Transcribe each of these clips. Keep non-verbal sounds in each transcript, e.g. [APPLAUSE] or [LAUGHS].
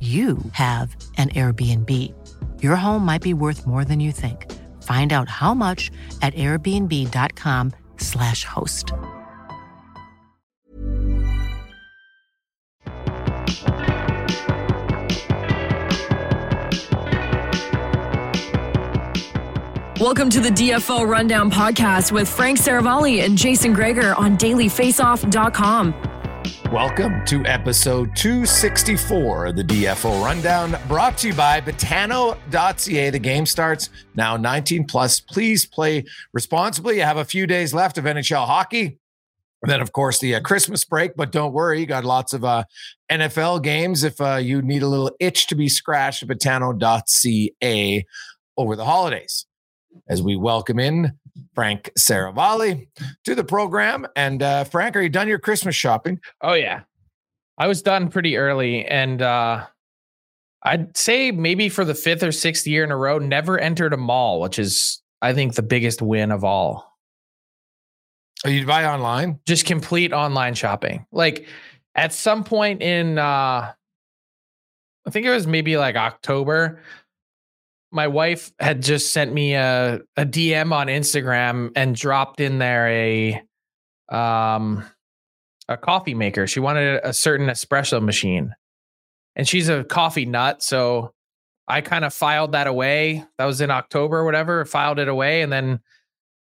you have an Airbnb. Your home might be worth more than you think. Find out how much at airbnb.com/slash host. Welcome to the DFO Rundown podcast with Frank Seravalli and Jason Gregor on dailyfaceoff.com. Welcome to episode 264 of the DFO Rundown, brought to you by Betano.ca. The game starts now 19 plus. Please play responsibly. You have a few days left of NHL hockey. And then, of course, the uh, Christmas break, but don't worry, you got lots of uh, NFL games if uh, you need a little itch to be scratched at Betano.ca over the holidays. As we welcome in Frank Seravalli to the program. And uh, Frank, are you done your Christmas shopping? Oh yeah, I was done pretty early, and uh, I'd say maybe for the fifth or sixth year in a row, never entered a mall, which is I think the biggest win of all. Oh, you buy online? Just complete online shopping. Like at some point in, uh, I think it was maybe like October my wife had just sent me a, a DM on Instagram and dropped in there a um a coffee maker. She wanted a certain espresso machine. And she's a coffee nut, so I kind of filed that away. That was in October or whatever, filed it away and then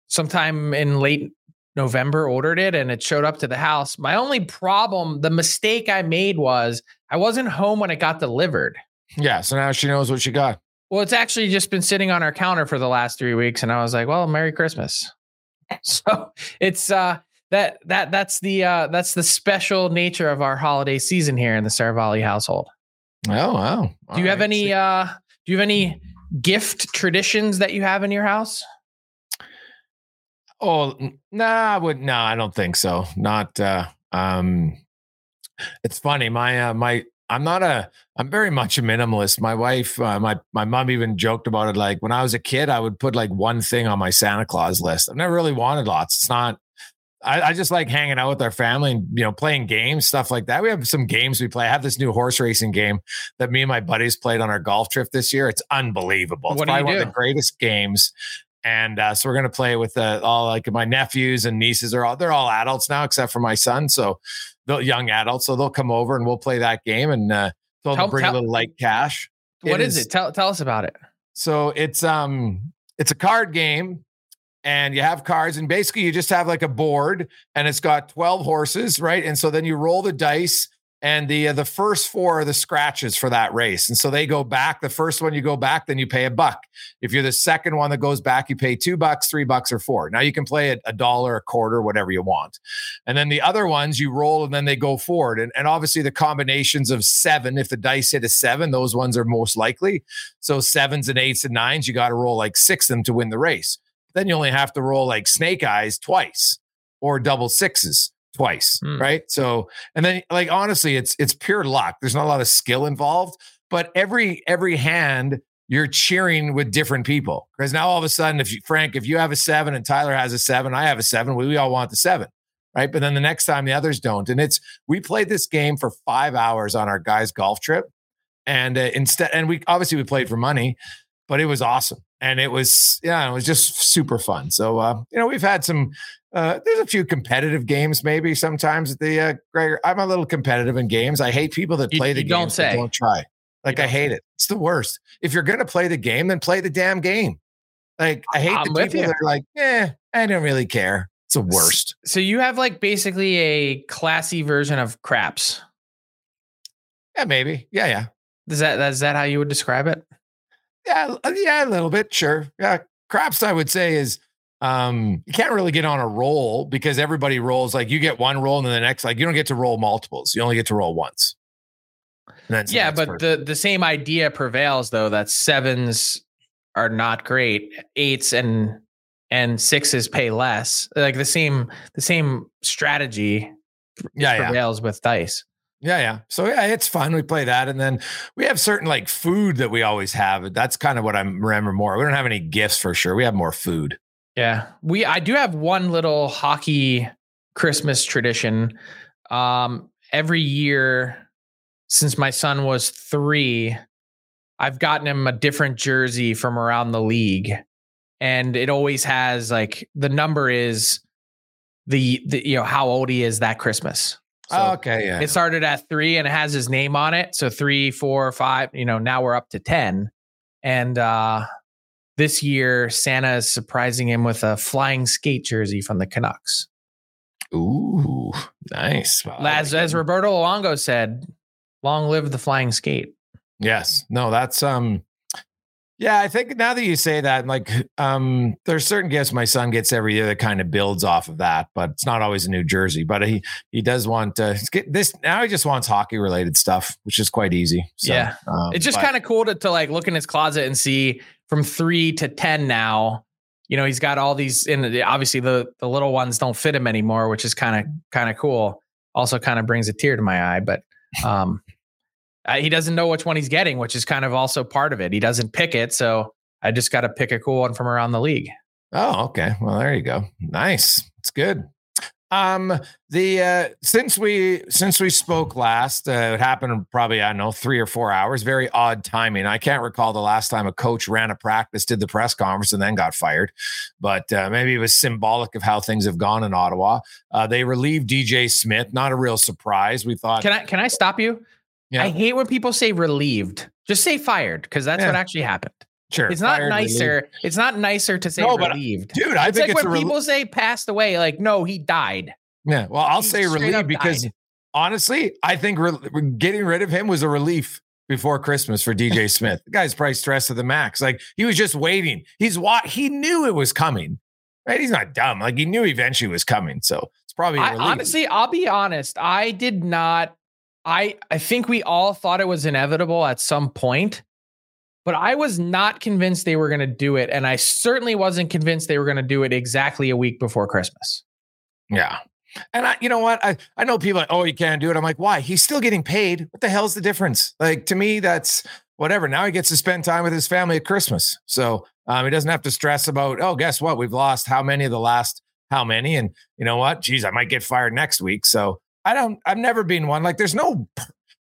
sometime in late November ordered it and it showed up to the house. My only problem, the mistake I made was I wasn't home when it got delivered. Yeah, so now she knows what she got. Well, it's actually just been sitting on our counter for the last three weeks, and I was like, "Well, Merry Christmas." [LAUGHS] So it's uh that that that's the uh that's the special nature of our holiday season here in the Seravalli household. Oh wow! All do you right. have any uh do you have any gift traditions that you have in your house? Oh nah, I would no, nah, I don't think so. Not uh um it's funny. My uh, my I'm not a I'm very much a minimalist. My wife, uh, my my mom even joked about it. Like when I was a kid, I would put like one thing on my Santa Claus list. I've never really wanted lots. It's not. I, I, just like hanging out with our family and you know playing games, stuff like that. We have some games we play. I have this new horse racing game that me and my buddies played on our golf trip this year. It's unbelievable. It's what probably do one do? of the greatest games. And uh, so we're gonna play with uh, all like my nephews and nieces are all they're all adults now except for my son. So the young adults, so they'll come over and we'll play that game and uh, tell, them bring tell, a little light cash. What it is, is it? Tell tell us about it. So it's um it's a card game and you have cards and basically you just have like a board and it's got 12 horses, right? And so then you roll the dice and the uh, the first four are the scratches for that race. And so they go back. The first one you go back, then you pay a buck. If you're the second one that goes back, you pay two bucks, three bucks, or four. Now you can play a, a dollar, a quarter, whatever you want. And then the other ones you roll and then they go forward. And, and obviously the combinations of seven, if the dice hit a seven, those ones are most likely. So sevens and eights and nines, you got to roll like six of them to win the race. Then you only have to roll like snake eyes twice or double sixes twice, mm. right? So, and then like honestly, it's it's pure luck. There's not a lot of skill involved, but every every hand you're cheering with different people because now all of a sudden, if you Frank, if you have a seven and Tyler has a seven, I have a seven, we, we all want the seven, right? But then the next time the others don't, and it's we played this game for five hours on our guys' golf trip, and uh, instead, and we obviously we played for money, but it was awesome and it was yeah it was just super fun so uh, you know we've had some uh, there's a few competitive games maybe sometimes at the uh, Gregor. I'm a little competitive in games. I hate people that play you, the game don't say. don't try. Like I hate say. it. It's the worst. If you're gonna play the game, then play the damn game. Like I hate I'm the people that are like, yeah, I don't really care. It's the worst. So you have like basically a classy version of craps. Yeah, maybe. Yeah, yeah. Is that is that how you would describe it? Yeah, yeah, a little bit. Sure. Yeah, craps. I would say is um, you can't really get on a roll because everybody rolls like you get one roll and then the next like you don't get to roll multiples. You only get to roll once. Yeah, but person. the the same idea prevails though that sevens are not great, eights and and sixes pay less. Like the same the same strategy yeah, prevails yeah. with dice. Yeah, yeah. So yeah, it's fun. We play that, and then we have certain like food that we always have. That's kind of what I remember more. We don't have any gifts for sure. We have more food. Yeah. We I do have one little hockey Christmas tradition. Um every year since my son was 3, I've gotten him a different jersey from around the league. And it always has like the number is the, the you know how old he is that Christmas. So oh, okay, yeah. It started at three and it has his name on it. So three, four, five, you know, now we're up to 10. And uh this year, Santa is surprising him with a flying skate jersey from the Canucks. Ooh, nice. as, as Roberto Luongo said, long live the flying skate. Yes. No, that's um yeah, I think now that you say that, like, um, there's certain gifts my son gets every year that kind of builds off of that, but it's not always a New Jersey. But he he does want to get this now. He just wants hockey related stuff, which is quite easy. So, yeah, um, it's just kind of cool to to like look in his closet and see from three to ten now. You know, he's got all these, and obviously the the little ones don't fit him anymore, which is kind of kind of cool. Also, kind of brings a tear to my eye, but um, he doesn't know which one he's getting, which is kind of also part of it. He doesn't pick it, so I just got to pick a cool one from around the league. Oh, okay. Well, there you go. Nice. It's good. Um, the uh, since we since we spoke last, uh, it happened probably I don't know three or four hours. Very odd timing. I can't recall the last time a coach ran a practice, did the press conference, and then got fired. But uh, maybe it was symbolic of how things have gone in Ottawa. Uh, they relieved DJ Smith. Not a real surprise. We thought. Can I can I stop you? Yeah. I hate when people say relieved. Just say fired because that's yeah. what actually happened. Sure. It's not nicer. Relieved. It's not nicer to say no, uh, relieved. Dude, I it's think like it's when people rel- say passed away, like, no, he died. Yeah. Well, I'll he say relieved because died. honestly, I think re- getting rid of him was a relief before Christmas for DJ [LAUGHS] Smith. the guy's probably stressed to the max. Like he was just waiting. He's what he knew it was coming. Right? He's not dumb. Like he knew eventually was coming. So it's probably I, honestly, I'll be honest. I did not I I think we all thought it was inevitable at some point, but I was not convinced they were going to do it, and I certainly wasn't convinced they were going to do it exactly a week before Christmas. Yeah. And I, you know what? I, I know people like, oh, you can't do it. I'm like, why? He's still getting paid. What the hell's the difference? Like to me, that's whatever. Now he gets to spend time with his family at Christmas. So um, he doesn't have to stress about, oh, guess what? We've lost how many of the last how many? And you know what? Geez, I might get fired next week. So I don't, I've never been one. Like, there's no,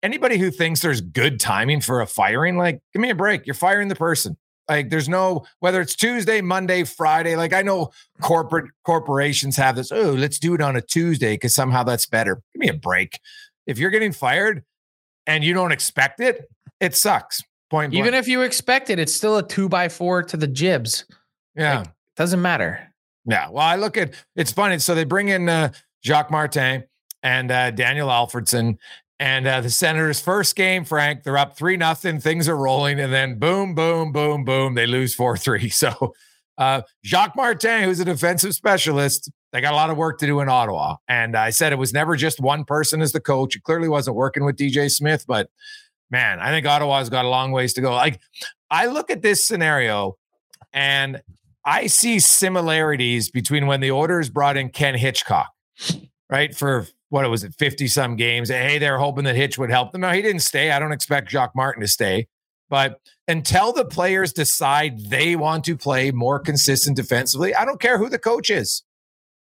anybody who thinks there's good timing for a firing, like, give me a break. You're firing the person. Like, there's no, whether it's Tuesday, Monday, Friday. Like, I know corporate corporations have this, oh, let's do it on a Tuesday because somehow that's better. Give me a break. If you're getting fired and you don't expect it, it sucks. Point Even if you expect it, it's still a two by four to the jibs. Yeah. Like, doesn't matter. Yeah. Well, I look at it's funny. So they bring in uh, Jacques Martin and uh, Daniel Alfredsson. And uh, the Senators' first game, Frank, they're up three nothing. Things are rolling, and then boom, boom, boom, boom, they lose four three. [LAUGHS] So uh, Jacques Martin, who's a defensive specialist, they got a lot of work to do in Ottawa. And I said it was never just one person as the coach. It clearly wasn't working with DJ Smith, but man, I think Ottawa's got a long ways to go. Like I look at this scenario and I see similarities between when the Oilers brought in Ken Hitchcock, right? For what was it, 50 some games. Hey, they're hoping that Hitch would help them. No, he didn't stay. I don't expect Jacques Martin to stay. But until the players decide they want to play more consistent defensively, I don't care who the coach is.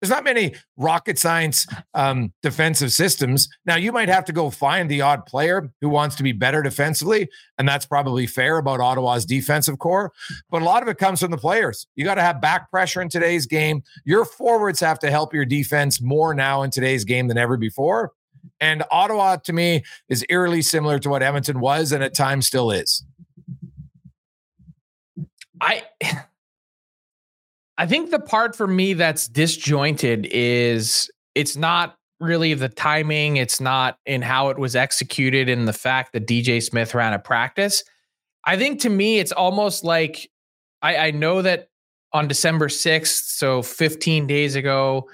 There's not many rocket science um, defensive systems. Now, you might have to go find the odd player who wants to be better defensively, and that's probably fair about Ottawa's defensive core. But a lot of it comes from the players. You got to have back pressure in today's game. Your forwards have to help your defense more now in today's game than ever before. And Ottawa, to me, is eerily similar to what Edmonton was and at times still is. I [LAUGHS] I think the part for me that's disjointed is it's not really the timing, it's not in how it was executed in the fact that DJ Smith ran a practice. I think to me it's almost like I, I know that on December 6th, so 15 days ago,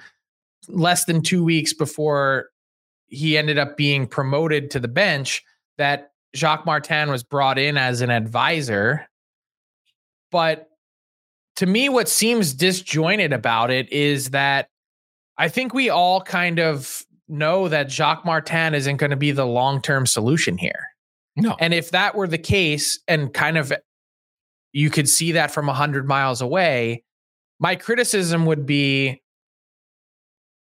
less than two weeks before he ended up being promoted to the bench, that Jacques Martin was brought in as an advisor. But to me, what seems disjointed about it is that I think we all kind of know that Jacques Martin isn't going to be the long term solution here. No. And if that were the case, and kind of you could see that from 100 miles away, my criticism would be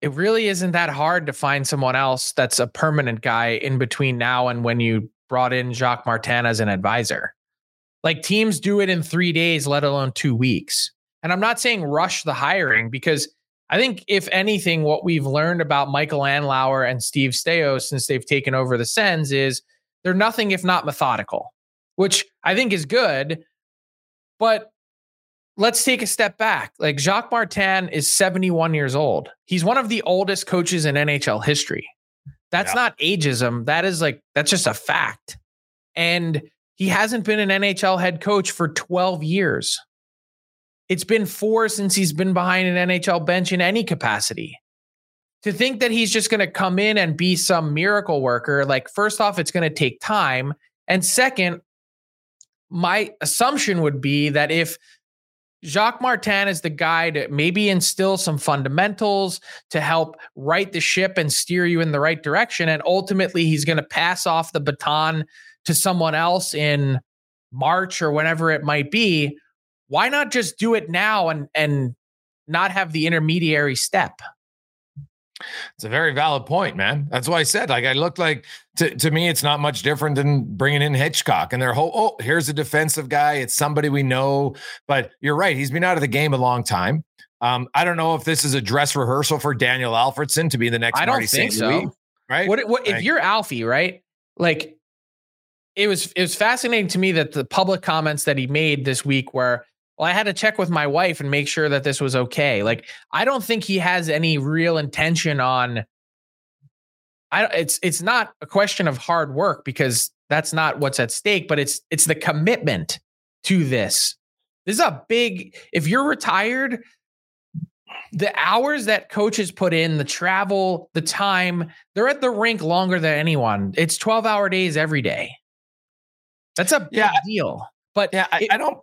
it really isn't that hard to find someone else that's a permanent guy in between now and when you brought in Jacques Martin as an advisor. Like teams do it in three days, let alone two weeks. And I'm not saying rush the hiring because I think, if anything, what we've learned about Michael Andlauer and Steve Staios since they've taken over the Sens is they're nothing if not methodical, which I think is good. But let's take a step back. Like Jacques Martin is 71 years old. He's one of the oldest coaches in NHL history. That's yeah. not ageism. That is like, that's just a fact. And he hasn't been an NHL head coach for 12 years. It's been four since he's been behind an NHL bench in any capacity. To think that he's just going to come in and be some miracle worker, like, first off, it's going to take time. And second, my assumption would be that if Jacques Martin is the guy to maybe instill some fundamentals to help right the ship and steer you in the right direction. And ultimately, he's going to pass off the baton to someone else in March or whenever it might be, why not just do it now and and not have the intermediary step? It's a very valid point, man. That's why I said, like, I looked like to, to me, it's not much different than bringing in Hitchcock and their whole, oh, here's a defensive guy. It's somebody we know. But you're right. He's been out of the game a long time. Um, I don't know if this is a dress rehearsal for Daniel Alfredsson to be the next I don't Marty think St. so. Louis, right? What, what if you're Alfie, right? Like it was it was fascinating to me that the public comments that he made this week were well, I had to check with my wife and make sure that this was okay. Like, I don't think he has any real intention on. I it's it's not a question of hard work because that's not what's at stake, but it's it's the commitment to this. This is a big. If you're retired, the hours that coaches put in, the travel, the time, they're at the rink longer than anyone. It's 12 hour days every day. That's a big yeah, deal. But yeah, I, it, I, don't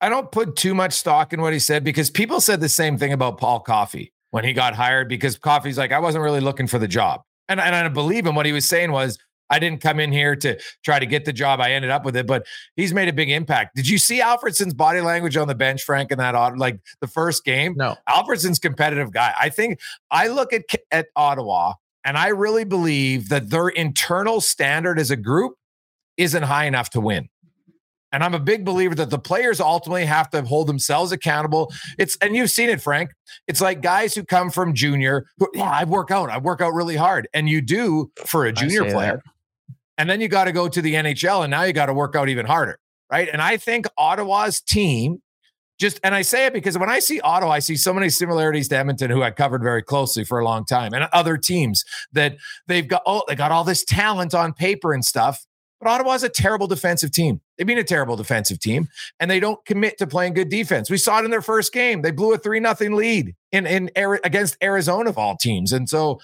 I don't put too much stock in what he said because people said the same thing about Paul Coffey when he got hired because Coffey's like, I wasn't really looking for the job. And, and I believe him. What he was saying was, I didn't come in here to try to get the job. I ended up with it, but he's made a big impact. Did you see Alfredsson's body language on the bench, Frank, in that odd, like the first game? No. Alfredsson's competitive guy. I think I look at at Ottawa and I really believe that their internal standard as a group isn't high enough to win. And I'm a big believer that the players ultimately have to hold themselves accountable. It's and you've seen it, Frank. It's like guys who come from junior, who, yeah, I work out, I work out really hard. And you do for a junior player. That. And then you got to go to the NHL and now you got to work out even harder. Right. And I think Ottawa's team just and I say it because when I see Ottawa, I see so many similarities to Edmonton, who I covered very closely for a long time, and other teams that they've got. Oh, they got all this talent on paper and stuff, but Ottawa's a terrible defensive team. They've been a terrible defensive team, and they don't commit to playing good defense. We saw it in their first game; they blew a three nothing lead in in against Arizona of all teams, and so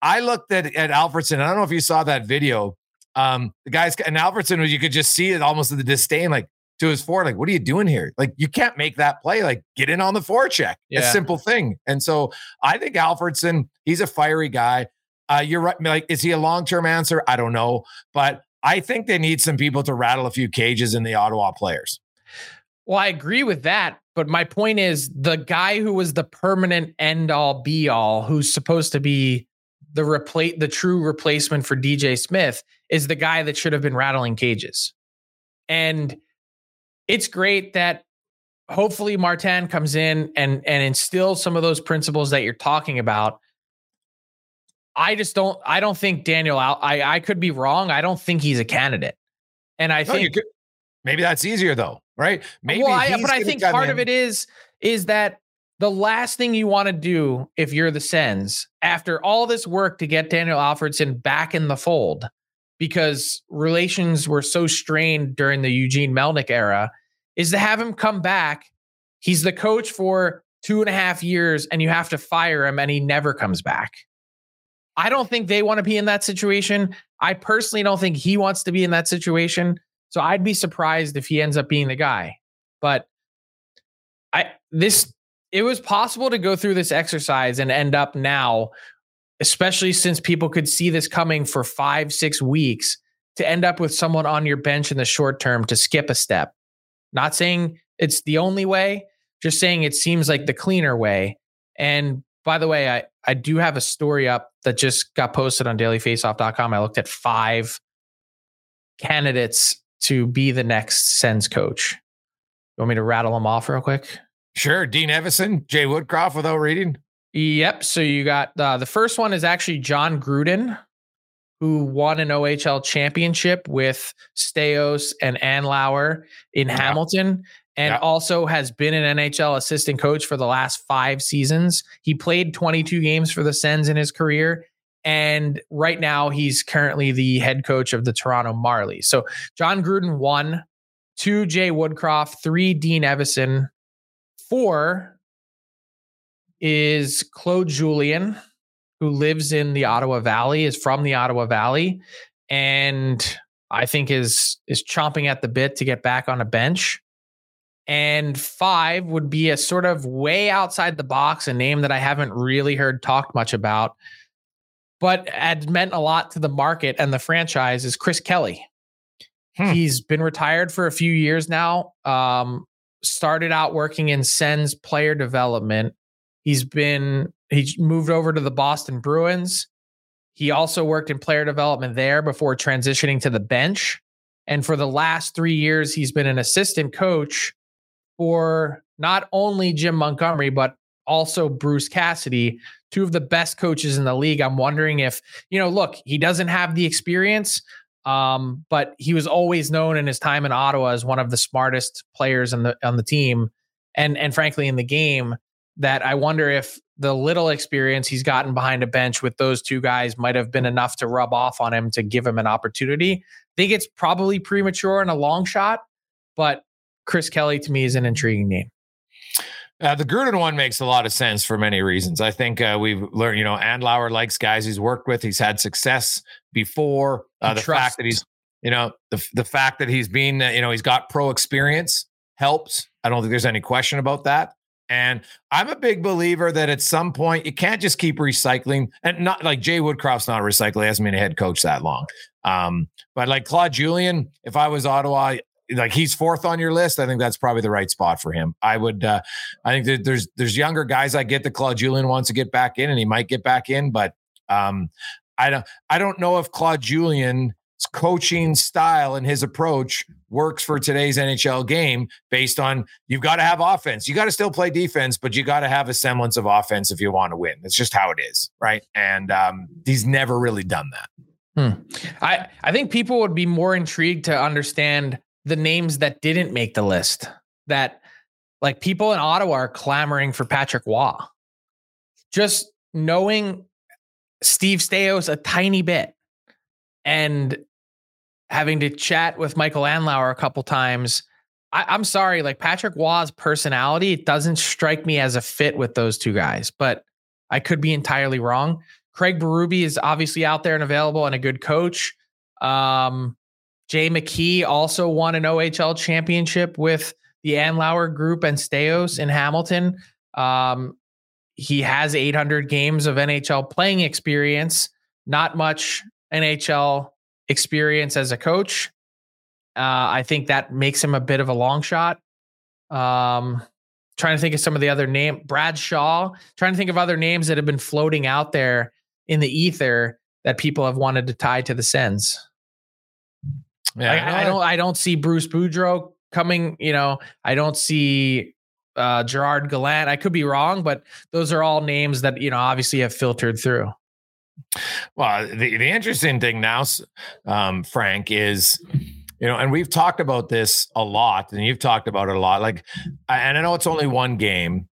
I looked at at Alfredsson. I don't know if you saw that video. Um, the guys and Alfredsson, you could just see it almost the disdain, like to his forward, like, what are you doing here? Like, you can't make that play. Like, get in on the forecheck. Yeah. A simple thing. And so I think Alfredsson, he's a fiery guy. Uh, you're right. Like, is he a long term answer? I don't know. But I think they need some people to rattle a few cages in the Ottawa players. Well, I agree with that. But my point is the guy who was the permanent end all be all, who's supposed to be the replace the true replacement for DJ Smith, is the guy that should have been rattling cages. And it's great that hopefully Martin comes in and and instills some of those principles that you're talking about. I just don't I don't think Daniel Al- I I could be wrong. I don't think he's a candidate. And I no, think could, maybe that's easier though, right? Maybe well, I, but I think part in. of it is is that the last thing you want to do if you're the Sens after all this work to get Daniel Alfredsson back in the fold because relations were so strained during the Eugene Melnyk era is to have him come back. He's the coach for two and a half years and you have to fire him and he never comes back. I don't think they want to be in that situation. I personally don't think he wants to be in that situation. So I'd be surprised if he ends up being the guy. But I this it was possible to go through this exercise and end up now especially since people could see this coming for five, six weeks to end up with someone on your bench in the short term to skip a step. Not saying it's the only way, just saying it seems like the cleaner way. And by the way, I, I do have a story up that just got posted on dailyfaceoff.com. I looked at five candidates to be the next Sens coach. You want me to rattle them off real quick? Sure. Dean Evason, Jay Woodcroft without reading. Yep. So you got uh, the first one is actually John Gruden, who won an OHL championship with Staios and Andlauer in yeah. Hamilton, and yeah. also has been an NHL assistant coach for the last five seasons. He played 22 games for the Sens in his career. And right now, he's currently the head coach of the Toronto Marlies. So, John Gruden one, two Jay Woodcroft, three Dean Evason, four is Claude Julien, who lives in the Ottawa Valley, is from the Ottawa Valley, and I think is is chomping at the bit to get back on a bench. And five would be a sort of way outside the box, a name that I haven't really heard talked much about, but had meant a lot to the market and the franchise is Chris Kelly. Hmm. He's been retired for a few years now. Um, started out working in Sens player development He's been he moved over to the Boston Bruins. He also worked in player development there before transitioning to the bench. And for the last three years, he's been an assistant coach for not only Jim Montgomery, but also Bruce Cassidy, two of the best coaches in the league. I'm wondering if, you know, look, he doesn't have the experience, um, but he was always known in his time in Ottawa as one of the smartest players on the on the team and and frankly in the game that I wonder if the little experience he's gotten behind a bench with those two guys might have been enough to rub off on him to give him an opportunity. I think it's probably premature and a long shot, but Chris Kelly to me is an intriguing name. Uh, the Gruden one makes a lot of sense for many reasons. I think uh, we've learned, you know, Andlauer likes guys he's worked with. He's had success before. Uh, the fact that he's, you know, the, the fact that he's been, uh, you know, he's got pro experience helps. I don't think there's any question about that. And I'm a big believer that at some point you can't just keep recycling and not like Jay Woodcroft's not recycling, hasn't been a head coach that long. Um, but like Claude Julien, if I was Ottawa, like he's fourth on your list, I think that's probably the right spot for him. I would, uh, I think that there's there's younger guys. I get that Claude Julien wants to get back in, and he might get back in, but um, I don't I don't know if Claude Julien coaching style and his approach works for today's NHL game based on you've got to have offense. You got to still play defense, but you got to have a semblance of offense if you want to win. It's just how it is, right? And um, he's never really done that. Hmm. I I think people would be more intrigued to understand the names that didn't make the list. That Like people in Ottawa are clamoring for Patrick Roy. Just knowing Steve Staios a tiny bit and having to chat with Michael Andlauer a couple times. I, am sorry, like Patrick Roy's personality, it doesn't strike me as a fit with those two guys, but I could be entirely wrong. Craig Berube is obviously out there and available and a good coach. Um, Jay McKee also won an OHL championship with the Andlauer group and Staios in Hamilton. Um, he has 800 games of NHL playing experience, not much NHL experience as a coach. Uh, I think that makes him a bit of a long shot. Um, trying to think of some of the other name, Brad Shaw. Trying to think of other names that have been floating out there in the ether that people have wanted to tie to the Sens. Yeah, I, I, don't. I don't see Bruce Boudreau coming. You know, I don't see uh, Gerard Gallant. I could be wrong, but those are all names that you know obviously have filtered through. Well, the, the interesting thing now, um, Frank, is you know, and we've talked about this a lot, and you've talked about it a lot. Like, and I know it's only one game,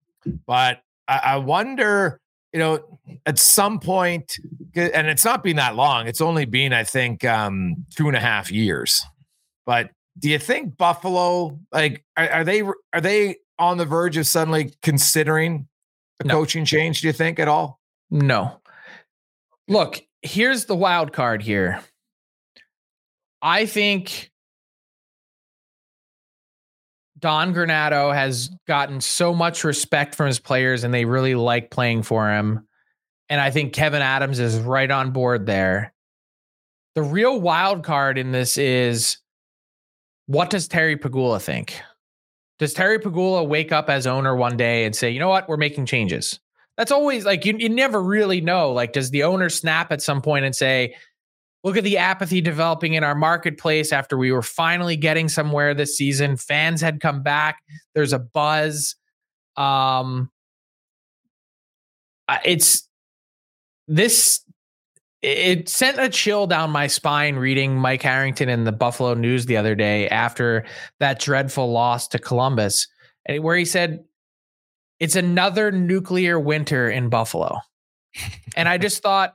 but I, I wonder, you know, at some point, and it's not been that long. It's only been, I think, um, two and a half years. But do you think Buffalo, like, are, are they are they on the verge of suddenly considering a no. coaching change? Do you think at all? No. Look, here's the wild card here. I think Don Granato has gotten so much respect from his players and they really like playing for him. And I think Kevyn Adams is right on board there. The real wild card in this is what does Terry Pegula think? Does Terry Pegula wake up as owner one day and say, you know what, we're making changes? That's always like you, you never really know. Like, does the owner snap at some point and say, look at the apathy developing in our marketplace after we were finally getting somewhere this season? Fans had come back. There's a buzz. Um, it's this it sent a chill down my spine reading Mike Harrington in the Buffalo News the other day after that dreadful loss to Columbus, where he said it's another nuclear winter in Buffalo. and I just thought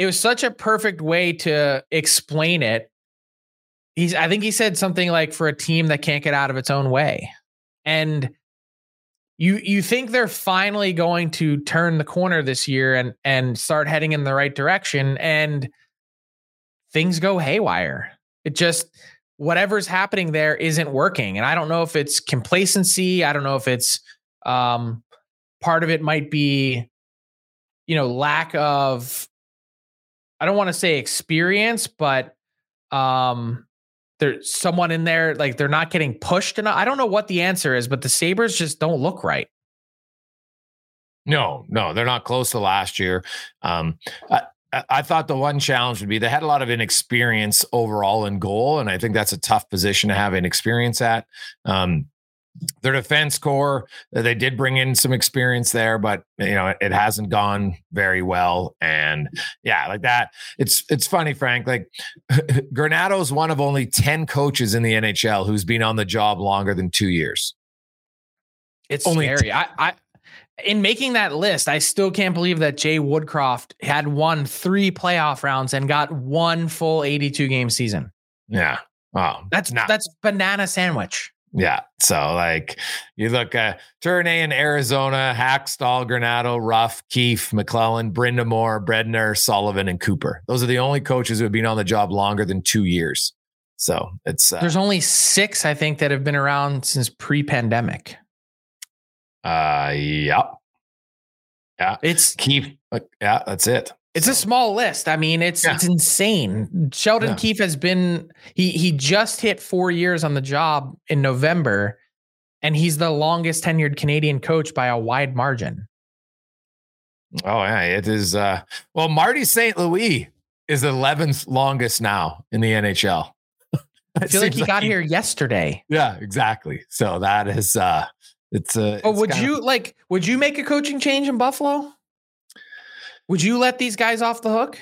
it was such a perfect way to explain it. He's I think he said something like for a team that can't get out of its own way. And you you think they're finally going to turn the corner this year and and start heading in the right direction and things go haywire. It just whatever's happening there isn't working and I don't know if it's complacency, I don't know if it's um part of it might be you know lack of I don't want to say experience but um there's someone in there like they're not getting pushed enough. I don't know what the answer is, but the Sabres just don't look right. No, no, they're not close to last year. Um, I, I thought the one challenge would be they had a lot of inexperience overall in goal, and I think that's a tough position to have inexperience at. Um, their defense core uh, they did bring in some experience there but you know it, hasn't gone very well. And yeah like that it's it's funny frank like [LAUGHS] Granato's one of only 10 coaches in the nhl who's been on the job longer than two years. It's only scary. I, I in making that list i still can't believe that jay woodcroft had won three playoff rounds and got one full 82 game season. Yeah. Oh, that's not that's banana sandwich yeah. So like you look at uh, Tourigny in Arizona, Hakstol, Granato, Ruff, Keefe, McLellan, Brind'Amour, Bednar, Sullivan, and Cooper. Those are the only coaches who have been on the job longer than two years. So it's uh, there's only six, I think, that have been around since pre-pandemic. Uh yeah. Yeah. It's Keefe. Yeah, that's it. It's a small list. I mean, it's yeah. it's insane. Sheldon yeah. Keefe has been he he just hit four years on the job in November, and he's the longest tenured Canadian coach by a wide margin. Oh yeah, it is. Uh, well, Marty St. Louis is the eleventh longest now in the NHL. [LAUGHS] I feel like he like got he, here yesterday. Yeah, exactly. So that is uh it's uh Oh, would you of, like would you make a coaching change in Buffalo? Would you let these guys off the hook?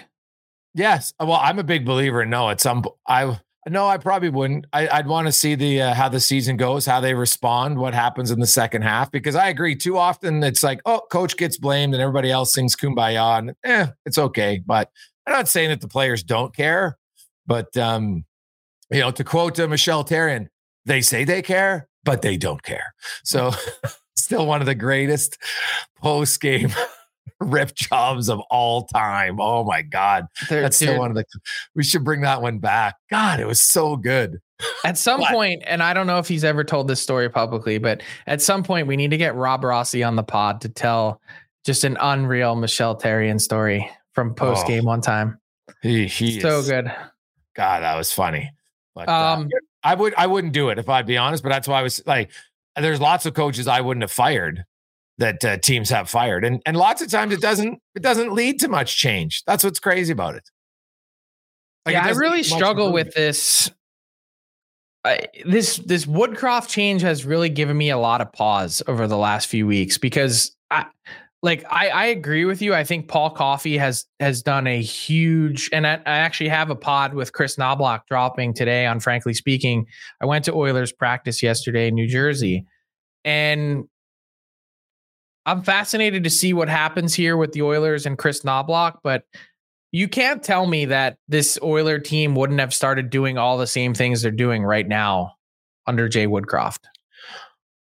Yes. Well, I'm a big believer in no. At some, I No, I probably wouldn't. I, would want to see the uh, how the season goes, how they respond, what happens in the second half. Because I agree, too often it's like, oh, coach gets blamed and everybody else sings kumbaya, and eh, it's okay. But I'm not saying that the players don't care, but um, you know, to quote uh, Michel Therrien, they say they care, but they don't care. So, [LAUGHS] still one of the greatest post game rip jobs of all time. Oh my God. There, That's dude, still one of the, we should bring that one back. God, it was so good. At [LAUGHS] some point, and I don't know if he's ever told this story publicly, but at some point we need to get Rob Rossi on the pod to tell just an unreal Michel Therrien story from post game oh, one time. He, he so is, good. God, that was funny. But uh, um, uh, I would I wouldn't do it if I'd be honest, but that's why I was like, there's lots of coaches I wouldn't have fired that uh, teams have fired, and and lots of times it doesn't it doesn't lead to much change. That's what's crazy about it. Like yeah, it I really struggle with this. I, this this Woodcroft change has really given me a lot of pause over the last few weeks because I like I, I agree with you. I think Paul Coffey has has done a huge and I, I actually have a pod with Chris Knoblauch dropping today on Frankly Speaking. I went to Oilers practice yesterday in New Jersey and I'm fascinated to see what happens here with the Oilers and Chris Knoblauch, but you can't tell me that this Oiler team wouldn't have started doing all the same things they're doing right now under Jay Woodcroft.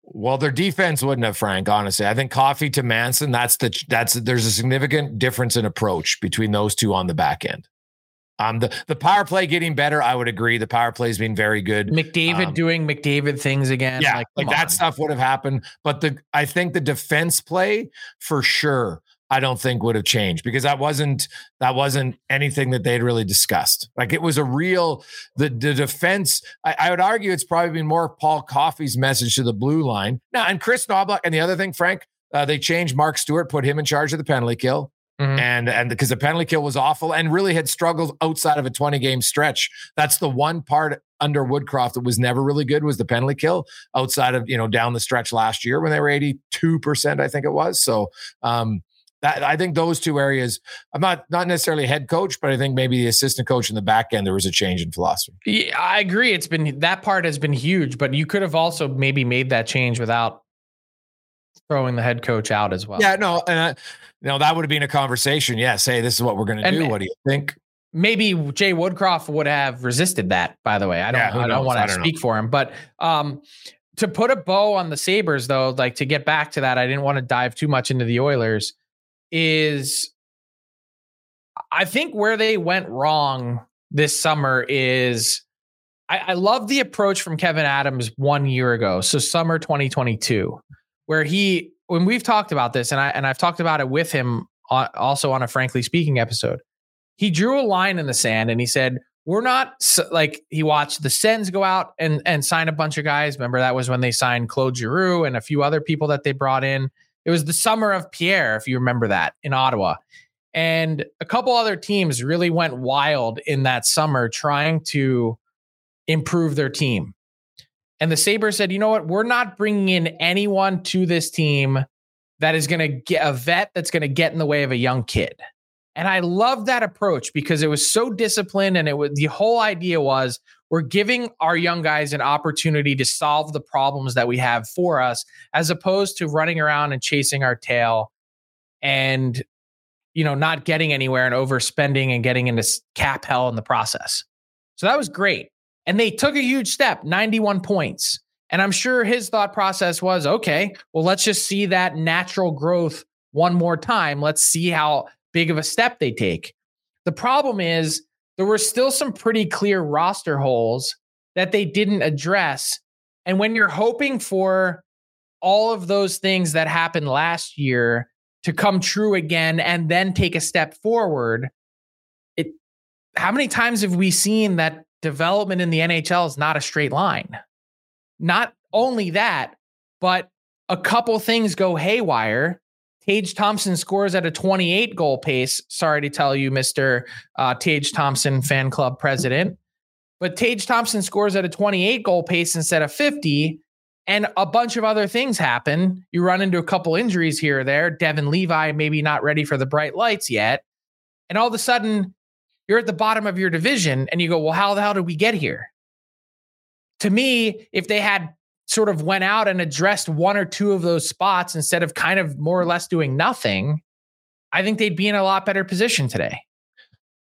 Well, their defense wouldn't have, Frank. Honestly, I think Coffey to Manson. That's the that's there's a significant difference in approach between those two on the back end. Um, the the power play getting better. I would agree. The power play has been very good. McDavid um, doing McDavid things again. Yeah, like, like that stuff would have happened. But the I think the defense play for sure. I don't think would have changed because that wasn't that wasn't anything that they'd really discussed. Like it was a real the the defense. I, I would argue it's probably been more Paul Coffey's message to the blue line now. And Chris Knoblauch and the other thing, Frank, uh, they changed Mark Stuart, put him in charge of the penalty kill. Mm-hmm. And and because the penalty kill was awful and really had struggled outside of a 20 game stretch. That's the one part under Woodcroft that was never really good was the penalty kill outside of, you know, down the stretch last year when they were 82%, I think it was. So um that, I think those two areas. I'm not not necessarily head coach, but I think maybe the assistant coach in the back end there was a change in philosophy. Yeah, I agree. It's been that part has been huge, but you could have also maybe made that change without throwing the head coach out as well. Yeah, no, and I, you know that would have been a conversation. Yeah, say this is what we're going to do. What do you think? Maybe Jay Woodcroft would have resisted that. By the way, I don't. Yeah, I don't want to speak know. for him, but um, to put a bow on the Sabres, though, like to get back to that, I didn't want to dive too much into the Oilers. Is I think where they went wrong this summer is I, I love the approach from Kevyn Adams one year ago, so summer 2022 where he when we've talked about this and I and I've talked about it with him on, also on a frankly speaking episode. He drew a line in the sand and he said, "We're not like he watched the Sens go out and and sign a bunch of guys. Remember that was when they signed Claude Giroux and a few other people that they brought in. It was the summer of Pierre, if you remember that, in Ottawa. And a couple other teams really went wild in that summer trying to improve their team. And the Sabres said, you know what? We're not bringing in anyone to this team that is going to get a vet that's going to get in the way of a young kid. And I love that approach because it was so disciplined. And it was the whole idea was we're giving our young guys an opportunity to solve the problems that we have for us, as opposed to running around and chasing our tail and, you know, not getting anywhere and overspending and getting into cap hell in the process. So that was great. And they took a huge step, 91 points. And I'm sure his thought process was okay, well, let's just see that natural growth one more time. Let's see how big of a step they take. The problem is there were still some pretty clear roster holes that they didn't address. And when you're hoping for all of those things that happened last year to come true again and then take a step forward, it how many times have we seen that development in the NHL is not a straight line. Not only that, but a couple things go haywire. Tage Thompson scores at a 28 goal pace. Sorry to tell you, Mr. Uh, Tage Thompson fan club president. But Tage Thompson scores at a 28 goal pace instead of 50. And a bunch of other things happen. You run into a couple injuries here or there. Devon Levi, maybe not ready for the bright lights yet. And all of a sudden, you're at the bottom of your division and you go, well, how the hell did we get here? to me, if they had sort of went out and addressed one or two of those spots instead of kind of more or less doing nothing, I think they'd be in a lot better position today.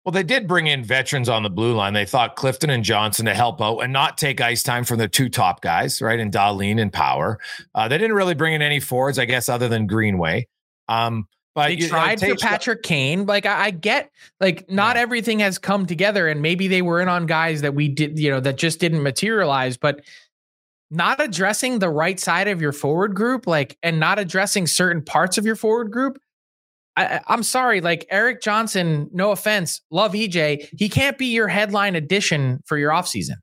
Well, they did bring in veterans on the blue line. They thought Clifton and Johnson to help out and not take ice time from the two top guys, right? And Dahlin and Power. Uh, they didn't really bring in any forwards, I guess, other than Greenway. Um, but they you, tried for Patrick Kane. Like I, I, get, like not yeah. everything has come together, and maybe they were in on guys that we did, you know, that just didn't materialize. But not addressing the right side of your forward group, like, and not addressing certain parts of your forward group, I, am sorry, like Erik Johnson, no offense, love EJ. He can't be your headline addition for your offseason.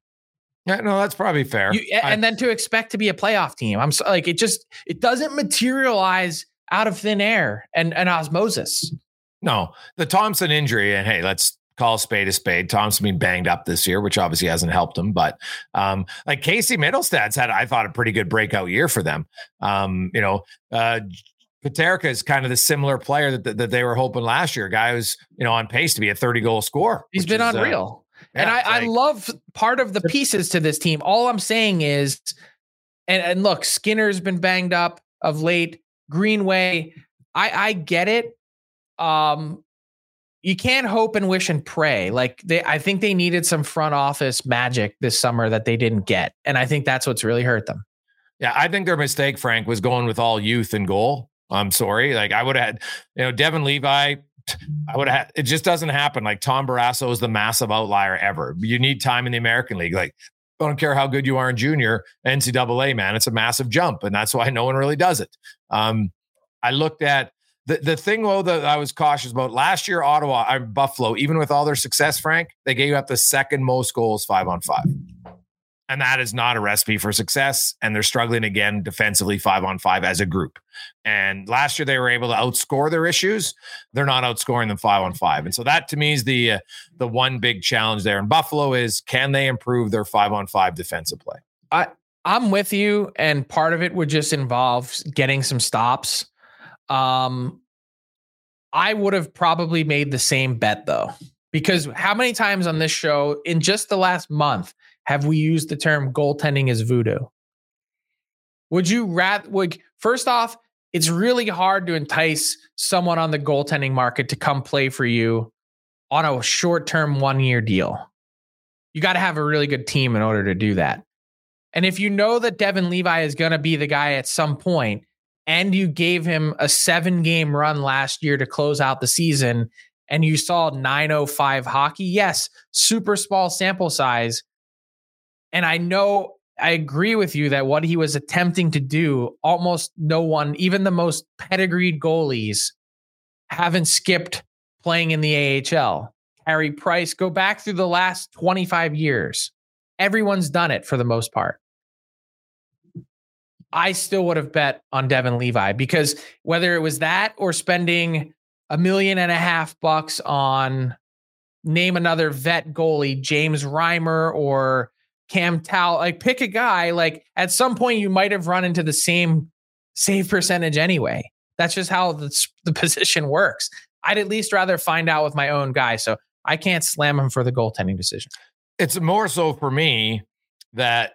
Yeah, no, that's probably fair. You, and I, then to expect to be a playoff team, I'm so, like, it just it doesn't materialize out of thin air and, and osmosis. No, the Thompson injury, and hey, let's call a spade a spade. Thompson being banged up this year, which obviously hasn't helped him. But um, like Casey Mittelstadt's had, I thought, a pretty good breakout year for them. Um, you know, uh, Peterka is kind of the similar player that, that, that, they were hoping last year. Guy who's you know on pace to be a 30 goal scorer. He's been is, uh, unreal. Uh, yeah, and I, like, I love part of the pieces to this team. All I'm saying is, and, and look, Skinner's been banged up of late. Greenway, I, I get it. Um, you can't hope and wish and pray. Like they, I think they needed some front office magic this summer that they didn't get, and I think that's what's really hurt them. Yeah, I think their mistake, Frank, was going with all youth and goal I'm sorry. Like I would have had, you know, Devon Levi. I would have. It just doesn't happen. Like Tom Barrasso is the massive outlier ever. You need time in the American League. Like I don't care how good you are in junior NCAA, man. It's a massive jump, and that's why no one really does it. Um, I looked at the the thing though that I was cautious about last year. Ottawa, uh, Buffalo, even with all their success, Frank, they gave up the second most goals five on five. And that is not a recipe for success. And they're struggling again defensively, five on five as a group. And last year they were able to outscore their issues. They're not outscoring them five on five. And so that to me is the uh, the one big challenge there in Buffalo is can they improve their five on five defensive play? I I'm with you, and part of it would just involve getting some stops. Um, I would have probably made the same bet though, because how many times on this show in just the last month have we used the term goaltending as voodoo? Would you rather, like, first off, it's really hard to entice someone on the goaltending market to come play for you on a short term one year deal. You got to have a really good team in order to do that. And if you know that Devon Levi is going to be the guy at some point, and you gave him a seven game run last year to close out the season, and you saw 905 hockey, yes, super small sample size, and I know I agree with you that what he was attempting to do, almost no one, even the most pedigreed goalies, haven't skipped playing in the AHL. Carey Price, go back through the last 25 years. Everyone's done it for the most part. I still would have bet on Devon Levi because whether it was that or spending a million and a half bucks on name another vet goalie, James Reimer or Cam Tal, like pick a guy. Like at some point, you might have run into the same save percentage anyway. That's just how the, the [LAUGHS] position works. I'd at least rather find out with my own guy. So I can't slam him for the goaltending decision. It's more so for me that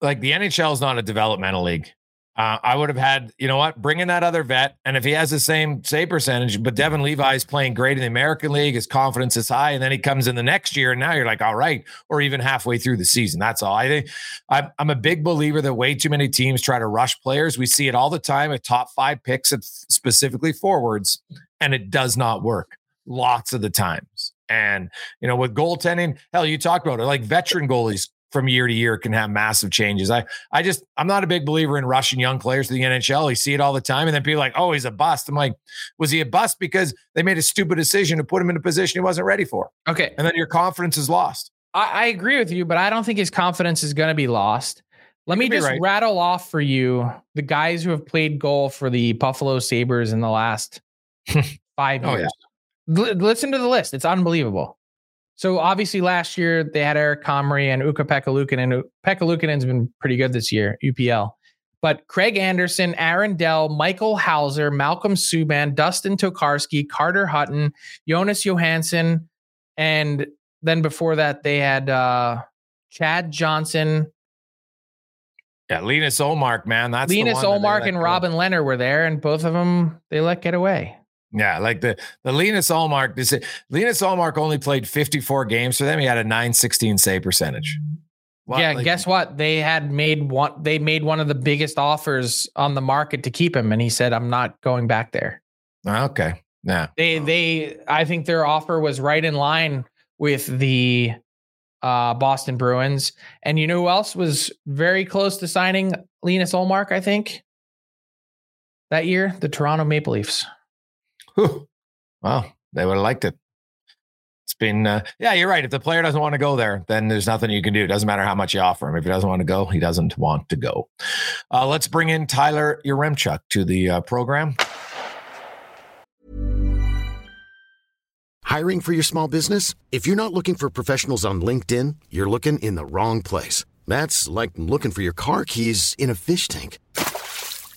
like the NHL is not a developmental league. Uh, I would have had, you know what, bring in that other vet. And if he has the same save percentage, but Devon Levi is playing great in the American League, his confidence is high. And then he comes in the next year, and now you're like, all right, or even halfway through the season. That's all. I think I'm, a big believer that way too many teams try to rush players. We see it all the time at top five picks, at specifically forwards, and it does not work lots of the times. And, you know, with goaltending, hell, you talked about it like veteran goalies from year to year can have massive changes. I I just I'm not a big believer in rushing young players to the NHL. You see it all the time, and then people like, oh, he's a bust. I'm like, was he a bust because they made a stupid decision to put him in a position he wasn't ready for? Okay, and then your confidence is lost. I, I agree with you, but I don't think his confidence is going to be lost. Let me just right. rattle off for you the guys who have played goal for the Buffalo Sabres in the last [LAUGHS] five years. Oh, yeah. L- listen to the list; it's unbelievable. So obviously last year they had Eric Comrie and Ukko-Pekka and Pekka Luukkonen's been pretty good this year, UPL. But Craig Anderson, Aaron Dell, Michael Houser, Malcolm Subban, Dustin Tokarski, Carter Hutton, Jonas Johansson, and then before that they had uh, Chad Johnson, Yeah, Linus Ullmark, man. That's Linus Ullmark and Robin Lehner were there, and both of them they let get away. Yeah, like the the Linus Ullmark. This Linus Ullmark only played 54 games for them. He had a 916 save percentage. yeah, like, guess what? They had made one. They made one of the biggest offers on the market to keep him, and he said, "I'm not going back there." Okay. Yeah. They they. I think their offer was right in line with the uh, Boston Bruins, and you know who else was very close to signing Linus Ullmark? I think that year, the Toronto Maple Leafs. Well, they would have liked it. It's been, uh, yeah, you're right. If the player doesn't want to go there, then there's nothing you can do. It doesn't matter how much you offer him. If he doesn't want to go, he doesn't want to go. Uh, let's bring in Tyler Yaremchuk to the uh, program. Hiring for your small business? If you're not looking for professionals on LinkedIn, you're looking in the wrong place. That's like looking for your car keys in a fish tank.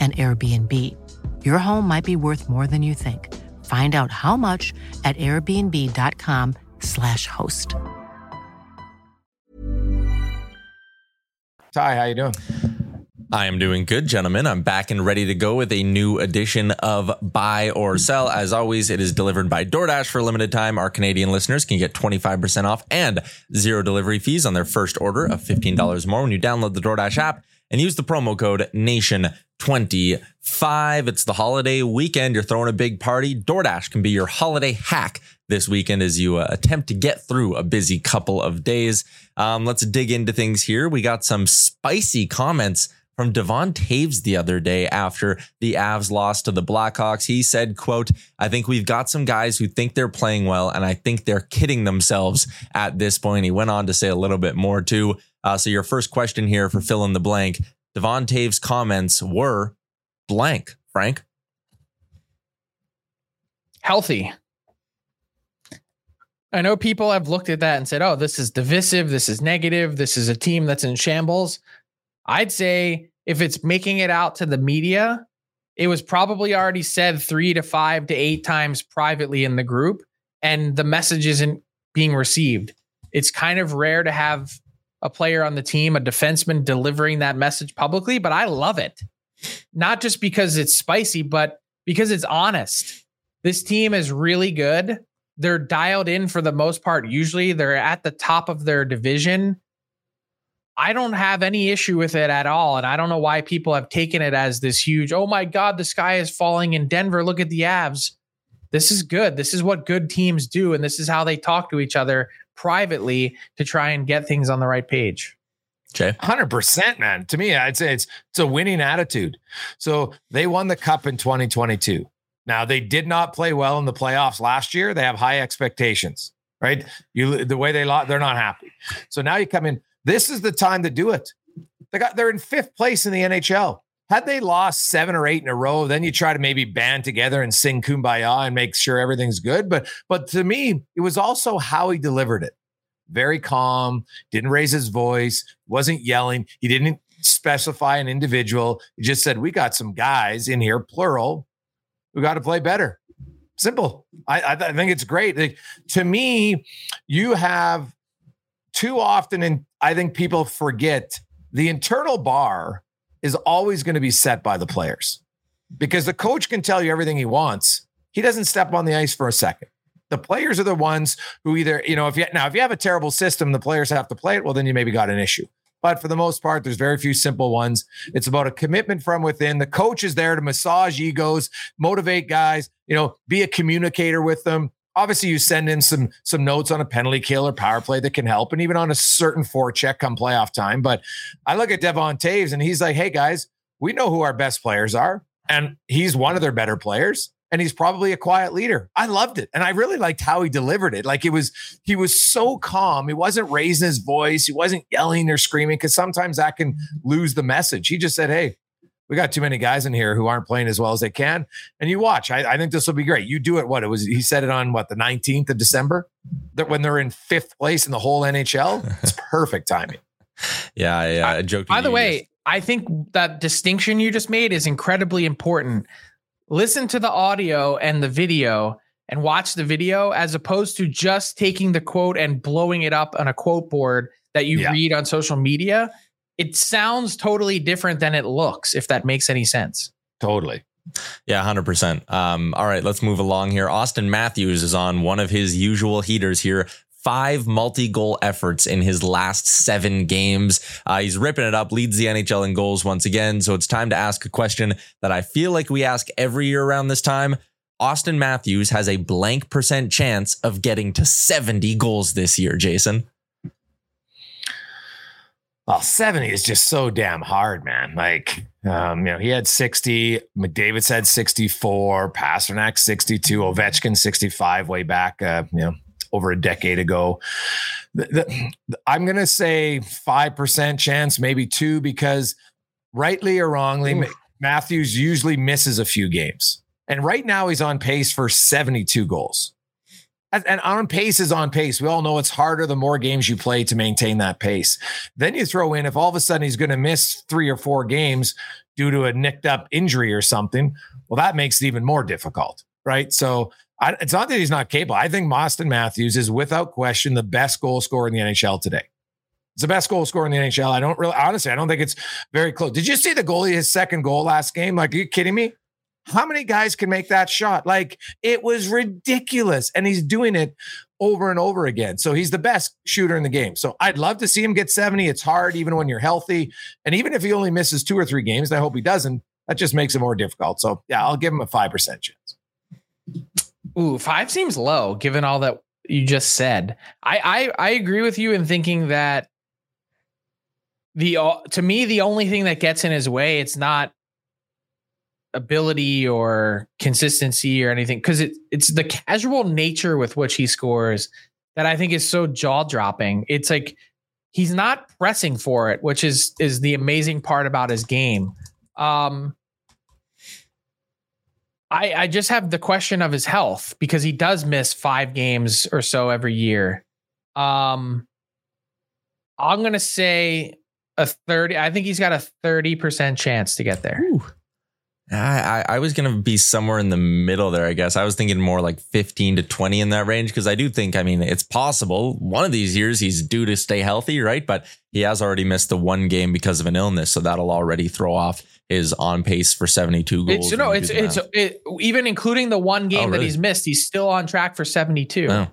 an Airbnb. Your home might be worth more than you think. Find out how much at airbnb.com/slash host. Ty, how you doing? I am doing good, gentlemen. I'm back and ready to go with a new edition of Buy or Sell. As always, it is delivered by DoorDash for a limited time. Our Canadian listeners can get 25% off and zero delivery fees on their first order of $15 more when you download the DoorDash app and use the promo code NATION25. It's the holiday weekend. You're throwing a big party. DoorDash can be your holiday hack this weekend as you uh, attempt to get through a busy couple of days. Um, let's dig into things here. We got some spicy comments from Devon Toews the other day after the Avs lost to the Blackhawks. He said, quote, I think we've got some guys who think they're playing well, and I think they're kidding themselves at this point. He went on to say a little bit more too. Uh, so your first question here for fill in the blank, Devon Toews' comments were blank. Frank, healthy. I know people have looked at that and said, "Oh, this is divisive. This is negative. This is a team that's in shambles." I'd say if it's making it out to the media, it was probably already said three to five to eight times privately in the group, and the message isn't being received. It's kind of rare to have a player on the team, a defenseman delivering that message publicly, but I love it. Not just because it's spicy, but because it's honest. This team is really good. They're dialed in for the most part. Usually they're at the top of their division. I don't have any issue with it at all. And I don't know why people have taken it as this huge, oh my God, the sky is falling in Denver. Look at the Avs. This is good. This is what good teams do. And this is how they talk to each other privately to try and get things on the right page. Jay, hundred percent, man. To me, I'd say it's it's a winning attitude. So they won the cup in 2022. Now they did not play well in the playoffs last year. They have high expectations, right? You the way they lost, they're not happy. So now you come in. This is the time to do it. They got they're in fifth place in the NHL. Had they lost seven or eight in a row, then you try to maybe band together and sing kumbaya and make sure everything's good. But but to me, it was also how he delivered it. Very calm, didn't raise his voice, wasn't yelling. He didn't specify an individual. He just said, We got some guys in here, plural, who got to play better. Simple. I, I, I think it's great. Like, to me, you have too often, and I think people forget the internal bar is always going to be set by the players because the coach can tell you everything he wants. He doesn't step on the ice for a second. The players are the ones who either, you know, if you now if you have a terrible system, the players have to play it. Well, then you maybe got an issue. But for the most part, there's very few simple ones. It's about a commitment from within. The coach is there to massage egos, motivate guys, you know, be a communicator with them. Obviously, you send in some some notes on a penalty kill or power play that can help, and even on a certain forecheck come playoff time. But I look at Devon Toews and he's like, "Hey guys, we know who our best players are, and he's one of their better players and he's probably a quiet leader. I loved it. And I really liked how he delivered it. Like it was, he was so calm. He wasn't raising his voice. He wasn't yelling or screaming because sometimes that can lose the message. He just said, Hey, we got too many guys in here who aren't playing as well as they can. And you watch. I, I think this will be great. You do it. What it was? He said it on what the 19th of December. That when they're in fifth place in the whole NHL, it's [LAUGHS] perfect timing. Yeah, I, uh, I joked. By the way, I think that distinction you just made is incredibly important listen to the audio and the video and watch the video as opposed to just taking the quote and blowing it up on a quote board that you yeah. read on social media. It sounds totally different than it looks, if that makes any sense. Totally. Yeah, 100%. Um, all right, let's move along here. Auston Matthews is on one of his usual heaters here five multi goal efforts in his last seven games. Uh, he's ripping it up, leads the NHL in goals once again. So it's time to ask a question that I feel like we ask every year around this time. Auston Matthews has a blank percent chance of getting to 70 goals this year, Jason. Well, 70 is just so damn hard, man. Like, um, you know, he had 60, McDavid said 64, Pastrnak 62, Ovechkin 65 way back, uh, you know, over a decade ago. The, the, I'm going to say 5% chance, maybe two, because rightly or wrongly, Ooh. Matthews usually misses a few games. And right now he's on pace for 72 goals. And on pace is on pace. We all know it's harder the more games you play to maintain that pace. Then you throw in if all of a sudden he's going to miss three or four games due to a nicked up injury or something, well, that makes it even more difficult, right? So I, it's not that he's not capable. I think Auston Matthews is without question the best goal scorer in the NHL today. It's the best goal scorer in the NHL. I don't really, honestly, I don't think it's very close. Did you see the goalie, his second goal last game? Like, are you kidding me? How many guys can make that shot? Like, it was ridiculous. And he's doing it over and over again. So he's the best shooter in the game. So I'd love to see him get 70. It's hard, even when you're healthy. And even if he only misses two or three games, I hope he doesn't, that just makes it more difficult. So yeah, I'll give him a 5% chance. Ooh, five seems low given all that you just said. I I, I agree with you in thinking that the uh, to me the only thing that gets in his way it's not ability or consistency or anything because it it's the casual nature with which he scores that I think is so jaw dropping. It's like he's not pressing for it, which is is the amazing part about his game. Um, I, I just have the question of his health because he does miss five games or so every year. Um, I'm gonna say a 30. I think he's got a 30% chance to get there. Ooh. I, I was going to be somewhere in the middle there, I guess. I was thinking more like 15 to 20 in that range because I do think, I mean, it's possible one of these years he's due to stay healthy, right? But he has already missed the one game because of an illness. So that'll already throw off his on pace for 72 goals. It's, no, it's, it's it, even including the one game oh, really? that he's missed, he's still on track for 72. Oh.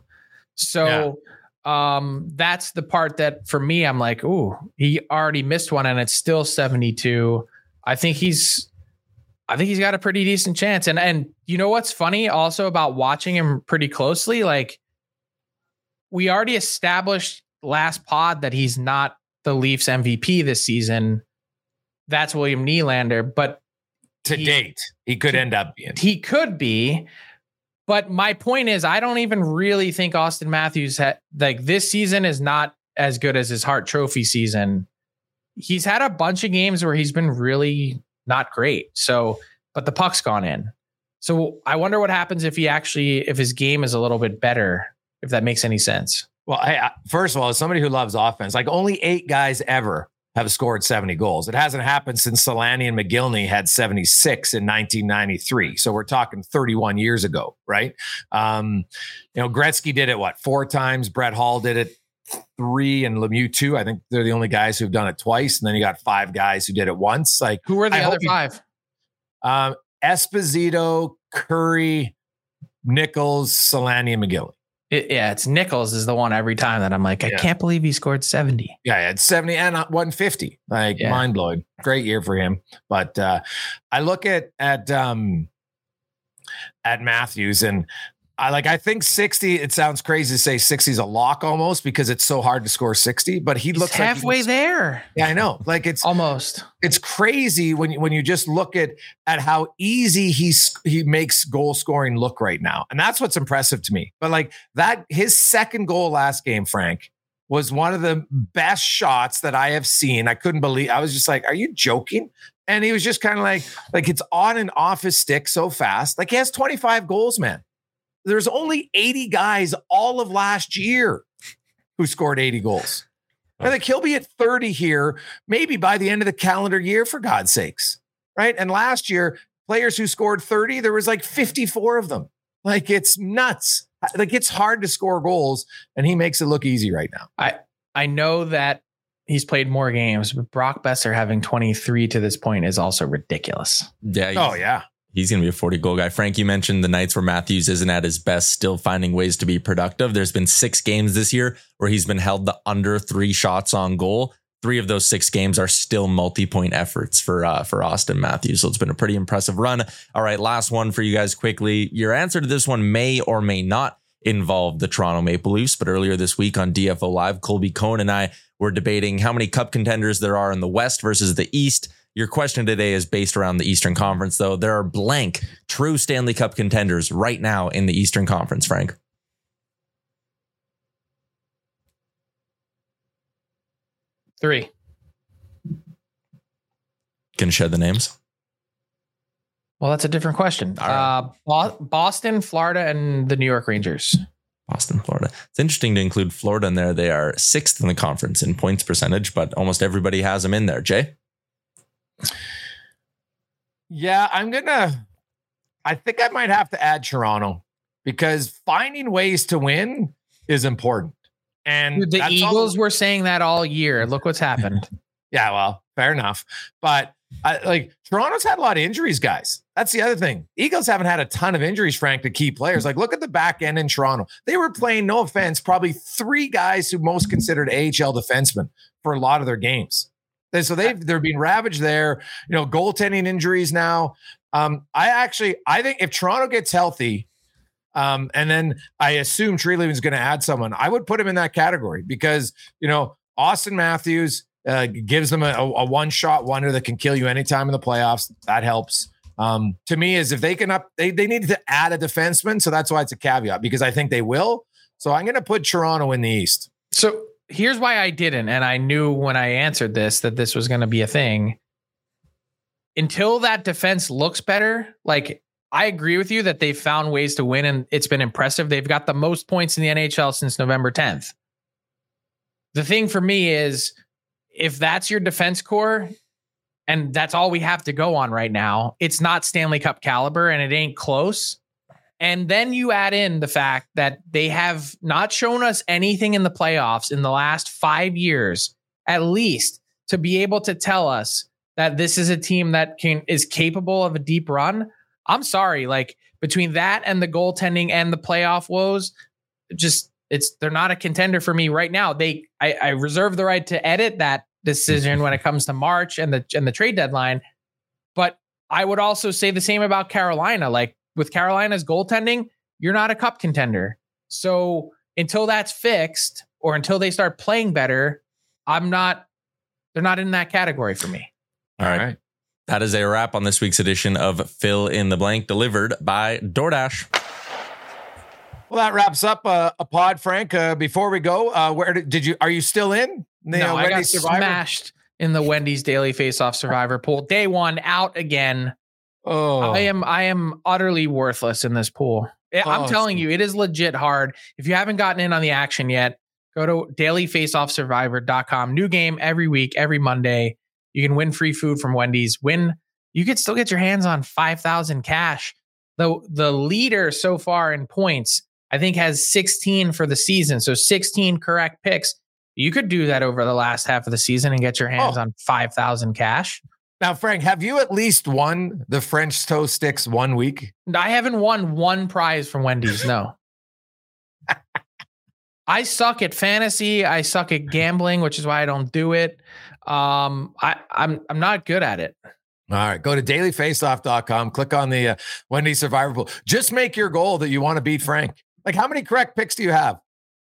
So, yeah. um, that's the part that for me, I'm like, ooh, he already missed one and it's still 72. I think he's I think he's got a pretty decent chance. And and you know what's funny also about watching him pretty closely? Like we already established last pod that he's not the Leafs MVP this season. That's William Nylander, but to he, date, he could to, end up being. He could be. But my point is, I don't even really think Auston Matthews had like this season is not as good as his Hart Trophy season. He's had a bunch of games where he's been really not great. So, but the puck's gone in. So I wonder what happens if he actually, if his game is a little bit better, if that makes any sense. Well, I, first of all, as somebody who loves offense, like only eight guys ever have scored 70 goals. It hasn't happened since Selanne and Mogilny had 76 in 1993. So we're talking 31 years ago, right? Um, you know, Gretzky did it what four times. Brett Hull did it three, and Lemieux two. I think they're the only guys who've done it twice. And then you got five guys who did it once. Like Who are the I other hope you- five? um, Esposito, Kurri, Nicholls, Selanne, and McGill. It- yeah, it's Nicholls is the one every time that I'm like, I Yeah. can't believe he scored 70. Yeah, he had 70 and uh, 150. Like Yeah. mind blowing. Great year for him. But uh I look at at um at Matthews and I like I think 60, it sounds crazy to say 60 is a lock almost because it's so hard to score 60, but he He's looks like he halfway there. Yeah, I know. Like it's Almost. it's crazy when you, when you just look at at how easy he's he makes goal scoring look right now, and that's what's impressive to me. But like that, his second goal last game, Frank, was one of the best shots that I have seen. I couldn't believe. I was just like, "Are you joking?" And he was just kind of like, like it's on and off his stick so fast. Like he has twenty five goals, man. There's only eighty guys all of last year who scored eighty goals. I think he'll be at 30 here, maybe by the end of the calendar year, for God's sakes. Right. And last year, players who scored 30, there was like 54 of them. Like it's nuts. Like it's hard to score goals, and he makes it look easy right now. I I know that he's played more games, but Brock Boeser having 23 to this point is also ridiculous. Yeah. Oh, yeah. He's going to be a 40 goal guy. Frank, you mentioned the nights where Matthews isn't at his best, still finding ways to be productive. There's been six games this year where he's been held to under three shots on goal. Three of those six games are still multi-point efforts for uh, for Auston Matthews. So it's been a pretty impressive run. All right, last one for you guys quickly. Your answer to this one may or may not involve the Toronto Maple Leafs, but earlier this week on DFO Live, Colby Cohn and I were debating how many cup contenders there are in the West versus the East. Your question today is based around the Eastern Conference, though. There are blank true Stanley Cup contenders right now in the Eastern Conference, Frank. Three. Can you shed the names? Well, that's a different question. Right. Uh, Bo- Boston, Florida, and the New York Rangers. Boston, Florida. It's interesting to include Florida in there. They are sixth in the conference in points percentage, but almost everybody has them in there. Jay? Yeah, I'm gonna. I think I might have to add Toronto because finding ways to win is important. And Dude, the that's all- Eagles were saying that all year. Look what's happened. [LAUGHS] [LAUGHS] Yeah, well, fair enough. But I, like Toronto's had a lot of injuries, guys. That's the other thing. Eagles haven't had a ton of injuries, Frank, to key players. Like, look at the back end in Toronto. They were playing, no offense, probably three guys who most considered AHL defensemen for a lot of their games. And so they've they're being ravaged there. You know, goaltending injuries now. Um, I actually I think if Toronto gets healthy, um, and then I assume Treeley's going to add someone, I would put him in that category because you know Auston Matthews uh, gives them a, a one shot wonder that can kill you anytime in the playoffs. That helps. Um, to me, is if they can up, they, they need to add a defenseman. So that's why it's a caveat because I think they will. So I'm going to put Toronto in the East. So here's why I didn't, and I knew when I answered this that this was going to be a thing. Until that defense looks better, like I agree with you that they've found ways to win and it's been impressive. They've got the most points in the NHL since November 10th. The thing for me is if that's your defense core and that's all we have to go on right now, it's not Stanley Cup caliber and it ain't close. And then you add in the fact that they have not shown us anything in the playoffs in the last five years, at least, to be able to tell us that this is a team that can is capable of a deep run. I'm sorry, like between that and the goaltending and the playoff woes, just it's they're not a contender for me right now. They I, I reserve the right to edit that decision when it comes to March and the and the trade deadline. But I would also say the same about Carolina. Like with Carolina's goaltending, you're not a cup contender. So until that's fixed or until they start playing better, I'm not, they're not in that category for me. All right. That is a wrap on this week's edition of Fill in the Blank, delivered by DoorDash. Well, that wraps up uh, a pod, Frank. Uh, before we go, uh, where did, did you? Are you still in? The, no, uh, I got Survivor? smashed in the Wendy's Daily Face-Off Survivor pool. Day one out again. Oh, I am I am utterly worthless in this pool. I- I'm Oh, telling you, it is legit hard. If you haven't gotten in on the action yet, Go to dailyfaceoffsurvivor.com. New game every week, every Monday. You can win free food from Wendy's. Win. You could still get your hands on 5,000 cash. The, the leader so far in points, I think, has 16 for the season. So 16 correct picks. You could do that over the last half of the season and get your oh. hands Oh. on 5,000 cash. Now, Frank, have you at least won the French toast sticks one week? I haven't won one prize from Wendy's. No. [LAUGHS] I suck at fantasy. I suck at gambling, which is why I don't do it. Um, I, I'm I'm not good at it. All right, go to dailyfaceoff.com, click on the uh, Wendy Survivor Pool. Just make your goal that you want to beat Frank. Like, how many correct picks do you have?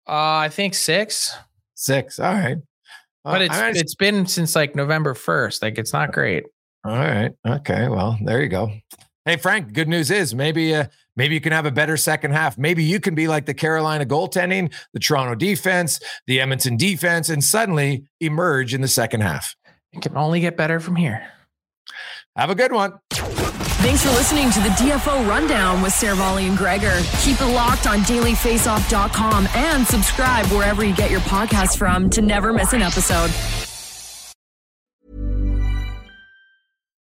Uh, I think six, Six. All right. But it's it's been since like November first. Like it's not great. All right. Okay. Well, there you go. Hey, Frank. Good news is maybe uh, maybe you can have a better second half. Maybe you can be like the Carolina goaltending, the Toronto defense, the Edmonton defense, and suddenly emerge in the second half. It can only get better from here. Have a good one. Thanks for listening to the DFO Rundown with Seravalli and Gregor. Keep it locked on dailyfaceoff.com and subscribe wherever you get your podcasts from to never miss an episode.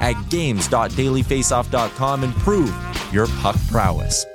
at games.dailyfaceoff.com and prove your puck prowess.